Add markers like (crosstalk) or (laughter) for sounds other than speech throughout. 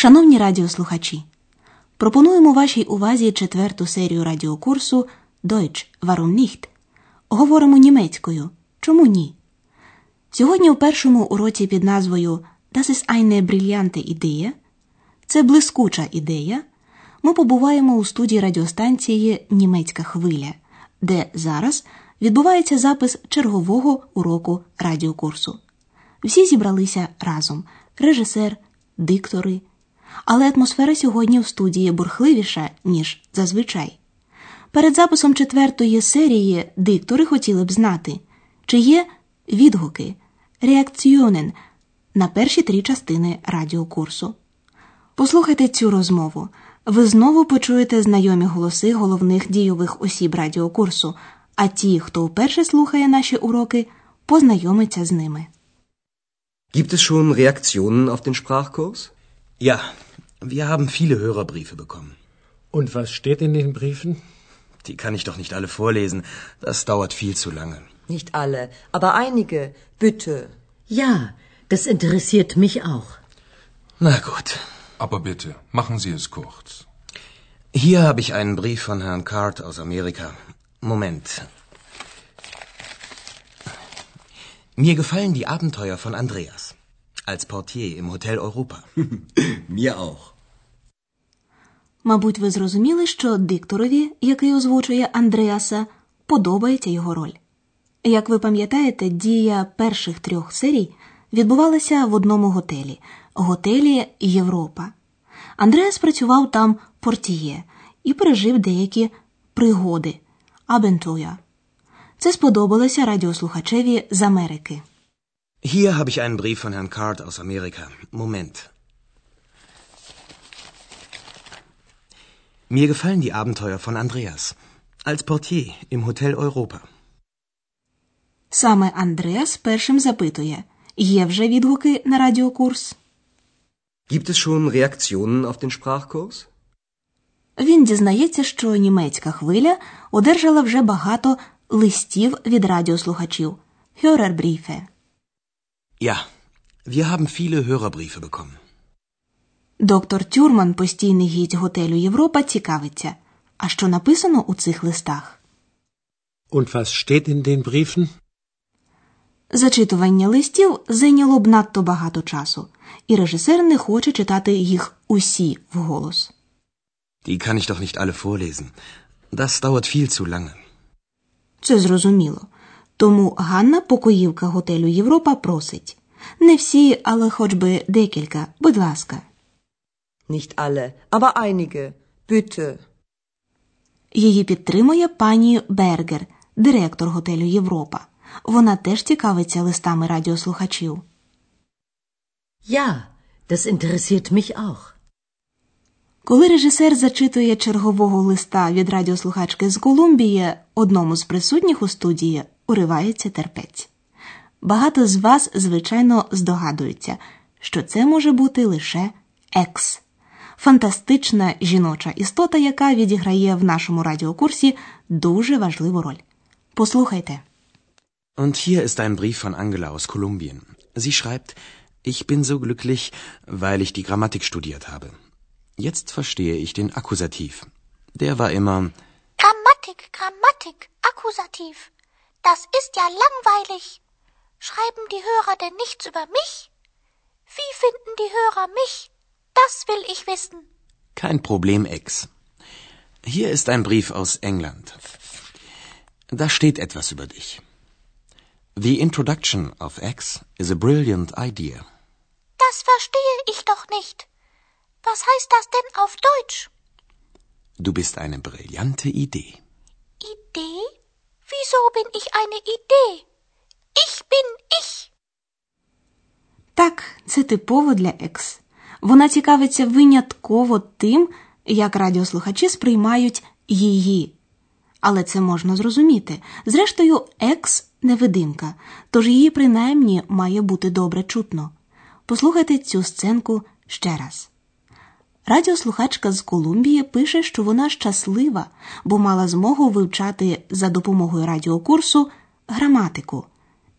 Шановні радіослухачі, пропонуємо вашій увазі четверту серію радіокурсу Deutsch Warum nicht? Говоримо німецькою. Чому ні? Сьогодні у першому уроці під назвою Das ist eine brillante Idee це блискуча ідея. Ми побуваємо у студії радіостанції Німецька хвиля, де зараз відбувається запис чергового уроку радіокурсу. Всі зібралися разом режисер, диктори. Але атмосфера сьогодні в студії бурхливіша, ніж зазвичай. Перед записом четвертої серії диктори хотіли б знати, чи є відгуки реакціонен на перші три частини радіокурсу. Послухайте цю розмову. Ви знову почуєте знайомі голоси головних дійових осіб радіокурсу, а ті, хто вперше слухає наші уроки, познайомиться з ними. Gibt es schon Reaktionen auf den Sprachkurs? Ja, wir haben viele Hörerbriefe bekommen. Und was steht in den Briefen? Die kann ich doch nicht alle vorlesen. Das dauert viel zu lange. Nicht alle, aber einige. Bitte. Ja, das interessiert mich auch. Na gut. Aber bitte, machen Sie es kurz. Hier habe ich einen Brief von Herrn Card aus Amerika. Moment. Mir gefallen die Abenteuer von Andreas. Als Portier im Hotel Europa. (laughs) Mir auch. Мабуть, ви зрозуміли, що дикторові, який озвучує Андреаса, подобається його роль. Як ви пам'ятаєте, дія перших трьох серій відбувалася в одному готелі готелі Європа. Андреас працював там портіє і пережив деякі пригоди Абентуя. Це сподобалося радіослухачеві з Америки. Hier habe ich einen Brief von Herrn Card aus Amerika. Moment. Mir gefallen die Abenteuer von Andreas. Als Portier im Hotel Europa. Саме Андреас першим запитує: є вже відгуки на радіокурс? Gibt es schon Reaktionen auf den Sprachkurs? Він дізнається, що німецька хвиля одержала вже багато листів від радіослухачів Hörerbriefe. Ja, wir haben viele Hörerbriefe bekommen. Доктор Тюрман, постійний гість готелю Європа, цікавиться. А що написано у цих листах? Und was steht in den Briefen? Зачитування листів зайняло б надто багато часу, і режисер не хоче читати їх усі вголос. Die kann ich doch nicht alle vorlesen. Das dauert viel zu lange. Це зрозуміло. Тому Ганна, покоївка готелю Європа, просить не всі, але хоч би декілька, будь ласка. Nicht alle, aber einige. Bitte. Її підтримує пані Бергер, директор готелю Європа. Вона теж цікавиться листами радіослухачів. Ja, das interessiert mich auch. Коли режисер зачитує чергового листа від радіослухачки з Колумбії, одному з присутніх у студії уривається терпець. Багато з вас, звичайно, здогадуються, що це може бути лише екс. Фантастична жіноча істота, яка відіграє в нашому радіокурсі дуже важливу роль. Послухайте. Und hier ist ein Brief von Angela aus Kolumbien. Sie schreibt, ich bin so glücklich, weil ich die Grammatik studiert habe. Jetzt verstehe ich den Akkusativ. Der war immer Grammatik, Grammatik, Akkusativ. Das ist ja langweilig. Schreiben die Hörer denn nichts über mich? Wie finden die Hörer mich? Das will ich wissen. kein Problem, Ex. Hier ist ein Brief aus England. Da steht etwas über dich. The introduction of X is a brilliant idea. Das verstehe ich doch nicht. Was heißt das denn auf Deutsch? Du bist eine brillante Idee. Idee? Wieso bin ich eine Idee? Ich bin ich. Так, це типово для екс. Вона цікавиться винятково тим, як радіослухачі сприймають її. Але це можна зрозуміти. Зрештою, екс невидимка, тож її принаймні має бути добре чутно. Послухайте цю сценку ще раз. Радіослухачка з Колумбії пише, що вона щаслива, бо мала змогу вивчати за допомогою радіокурсу граматику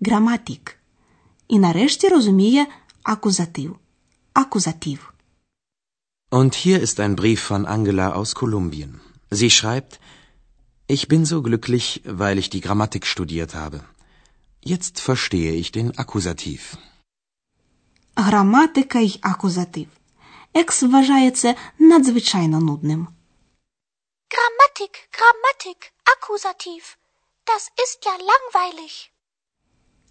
граматик. І нарешті розуміє акузатив. Акузатив. Und hier ist ein Brief von Angela aus Kolumbien. Sie schreibt, ich bin so glücklich, weil ich die Grammatik studiert habe. Jetzt verstehe ich den Akkusativ. Граматика й акузатив. Екс вважає це надзвичайно нудним. Grammatik, Grammatik, Akkusativ. Das ist ja langweilig.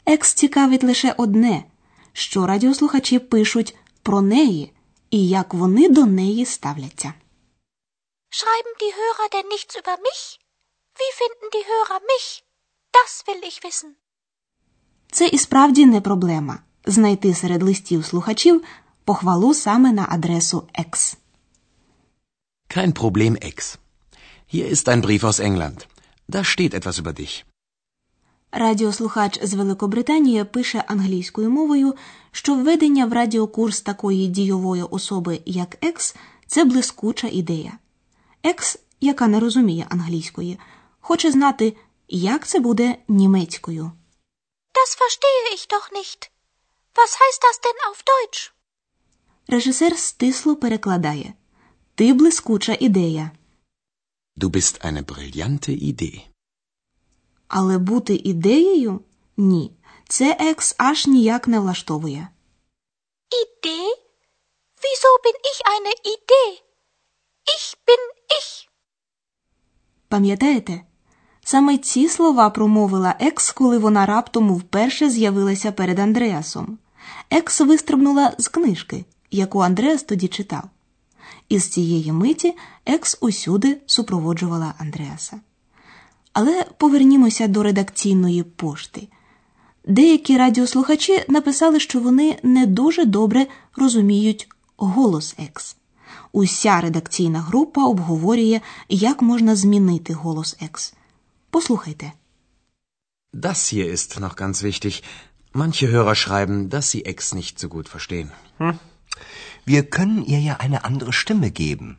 Екс цікавить лише одне, що радіослухачі пишуть про неї і як вони до неї ставляться. Schreiben die Hörer denn nichts über mich? Wie finden die Hörer mich? Das will ich wissen. Це і справді не проблема знайти серед листів слухачів похвалу саме на адресу Екс. Kein Problem, Ex. Hier ist ein Brief aus England. Da steht etwas über dich. Радіослухач з Великобританії пише англійською мовою, що введення в радіокурс такої дійової особи, як Екс, це блискуча ідея. Екс, яка не розуміє англійської, хоче знати, як це буде німецькою. Das verstehe ich doch nicht. Was heißt das denn auf Deutsch? Режисер стисло перекладає Ти блискуча ідея. Du bist eine brillante Idee. Але бути ідеєю ні. Це екс аж ніяк не влаштовує. Idee? Wieso bin ich eine Idee? Ich bin ich. Пам'ятаєте? Саме ці слова промовила Екс, коли вона раптом вперше з'явилася перед Андреасом. Екс вистрибнула з книжки, яку Андреас тоді читав. І з цієї миті Екс усюди супроводжувала Андреаса. Але повернімося до редакційної пошти. Деякі радіослухачі написали, що вони не дуже добре розуміють голос Екс. Уся редакційна група обговорює, як можна змінити голос Екс. Послухайте. Das hier ist noch ganz wichtig. Manche Hörer schreiben, dass sie Ex nicht so gut verstehen. Wir können ihr ja eine andere Stimme geben.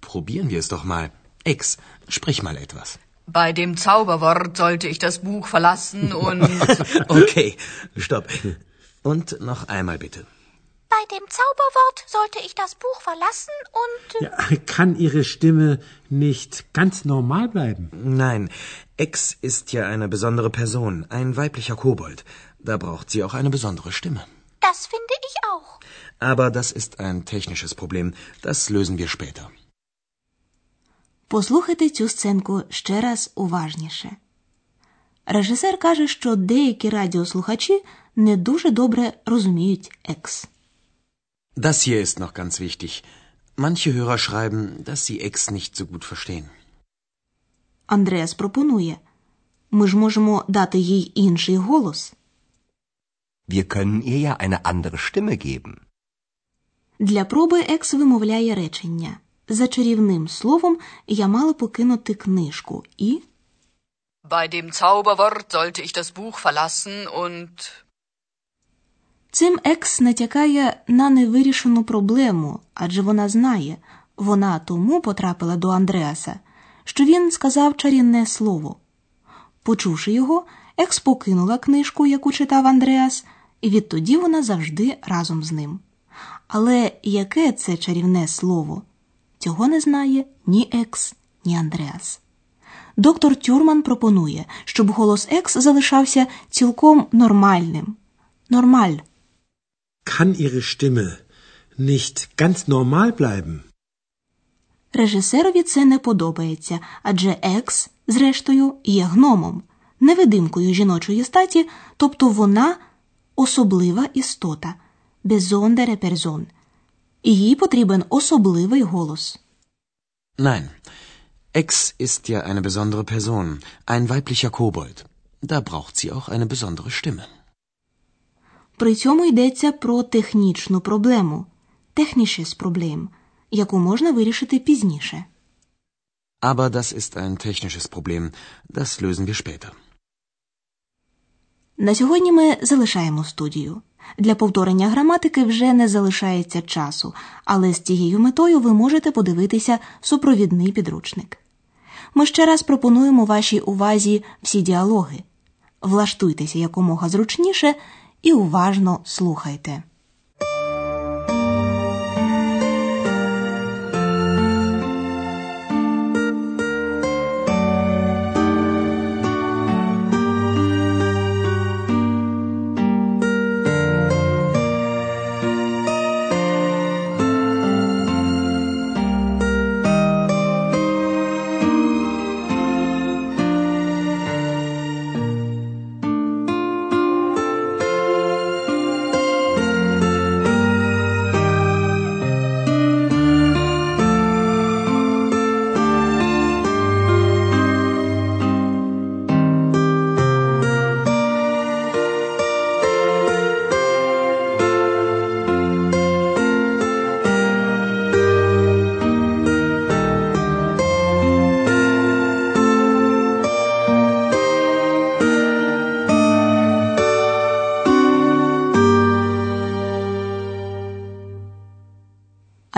Probieren wir es doch mal. Ex, sprich mal etwas. Bei dem Zauberwort sollte ich das Buch verlassen und. (laughs) Okay, stopp. Und noch einmal bitte. Bei dem Zauberwort sollte ich das Buch verlassen und. Ja, kann Ihre Stimme nicht ganz normal bleiben? Nein, Ex ist ja eine besondere Person, ein weiblicher Kobold. Da braucht sie auch eine besondere Stimme. Das finde ich auch. Aber das ist ein technisches Problem. Das lösen wir später. Послухайте цю сценку ще раз уважніше. Режисер каже, що деякі радіослухачі не дуже добре розуміють екс. Das hier ist noch ganz wichtig. Manche Hörer schreiben, dass sie Ex nicht so gut verstehen. Андреас пропонує ми ж можемо дати їй інший голос. Wir können ihr ja eine andere Stimme geben. Для проби екс вимовляє речення. За чарівним словом я мала покинути книжку і. Bei dem Zauberwort sollte ich das Buch verlassen und. Цим екс натякає на невирішену проблему, адже вона знає, вона тому потрапила до Андреаса, що він сказав чарівне слово. Почувши його, екс покинула книжку, яку читав Андреас, і відтоді вона завжди разом з ним. Але яке це чарівне слово? Цього не знає ні екс, ні Андреас. Доктор Тюрман пропонує, щоб голос екс залишався цілком нормальним. Нормаль. Kann Ihre Stimme nicht ganz normal bleiben? Режисерові це не подобається, адже екс, зрештою, є гномом, невидимкою жіночої статі, тобто вона особлива істота, перзон. І їй потрібен особливий голос. Nein, Ex ist ja eine besondere Person, ein weiblicher Kobold. Da braucht sie auch eine besondere Stimme. При цьому йдеться про технічну проблему технішес проблем, яку можна вирішити пізніше. Aber das ist ein technisches Problem. Das lösen wir später. На сьогодні ми залишаємо студію. Для повторення граматики вже не залишається часу, але з цією метою ви можете подивитися супровідний підручник. Ми ще раз пропонуємо вашій увазі всі діалоги. Влаштуйтеся якомога зручніше і уважно слухайте.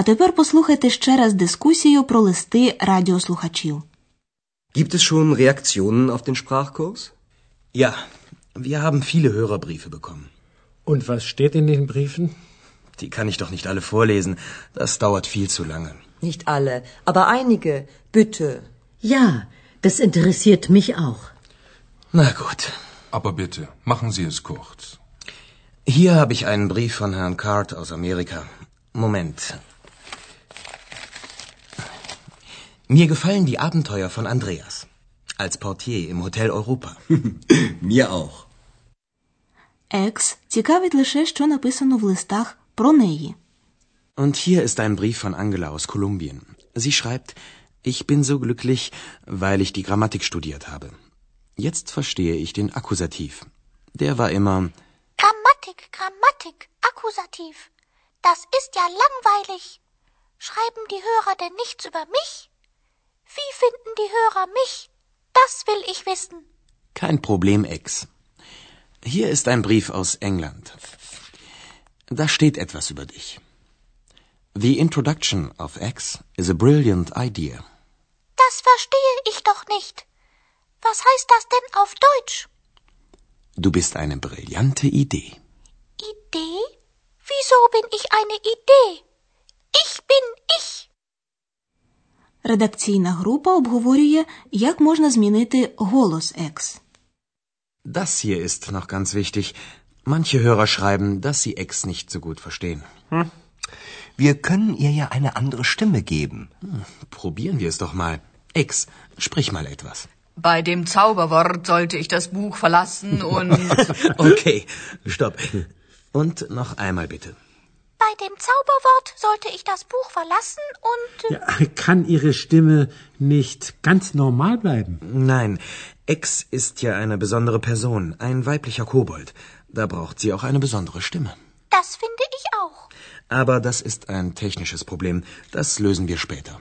тепер послухайте ще раз дискусію про листи радіослухачів. Gibt es schon Reaktionen auf den Sprachkurs? Ja, wir haben viele Hörerbriefe bekommen. Und was steht in den Briefen? Die kann ich doch nicht alle vorlesen. Das dauert viel zu lange. Nicht alle, aber einige, bitte. Ja, das interessiert mich auch. Na gut. Aber bitte, machen Sie es kurz. Hier habe ich einen Brief von Herrn Card aus Amerika. Moment. Mir gefallen die Abenteuer von Andreas. Als Portier im Hotel Europa. (laughs) Mir auch. Екс цікавить лише, що написано в листах про неї. Und hier ist ein Brief von Angela aus Kolumbien. Sie schreibt, ich bin so glücklich, weil ich die Grammatik studiert habe. Jetzt verstehe ich den Akkusativ. Der war immer Grammatik, Grammatik, Akkusativ. Das ist ja langweilig. Schreiben die Hörer denn nichts über mich? Wie finden die Hörer mich? Das will ich wissen. kein Problem, Ex. Hier ist ein Brief aus England. Da steht etwas über dich. The introduction of X is a brilliant idea. Das verstehe ich doch nicht. Was heißt das denn auf Deutsch? Du bist eine brillante Idee. Idee? Wieso bin ich eine Idee? Ich bin ich. Редакційна група обговорює, як можна змінити голос Екс. Das hier ist noch ganz wichtig. Manche Hörer schreiben, dass sie X nicht so gut verstehen. Wir können ihr ja eine andere Stimme geben. Probieren wir es doch mal. X, sprich mal etwas. Bei dem Zauberwort sollte ich das Buch verlassen und. (laughs) Okay, stopp. Und noch einmal bitte. Bei dem Zauberwort sollte ich das Buch verlassen und Ja, kann Ihre Stimme nicht ganz normal bleiben? Nein, X ist ja eine besondere Person, ein weiblicher Kobold. Da braucht sie auch eine besondere Stimme. das finde ich auch. Aber das ist ein technisches Problem. Das lösen wir später.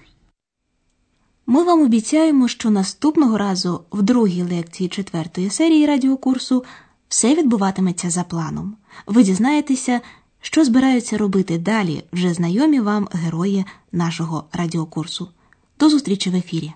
Ми вам обіцяємо, що наступного разу в другій лекції четвертої серії радіокурсу все відбуватиметься за планом. Ви дізнаєтеся, Що збираються робити далі вже знайомі вам герої нашого радіокурсу. До зустрічі в ефірі!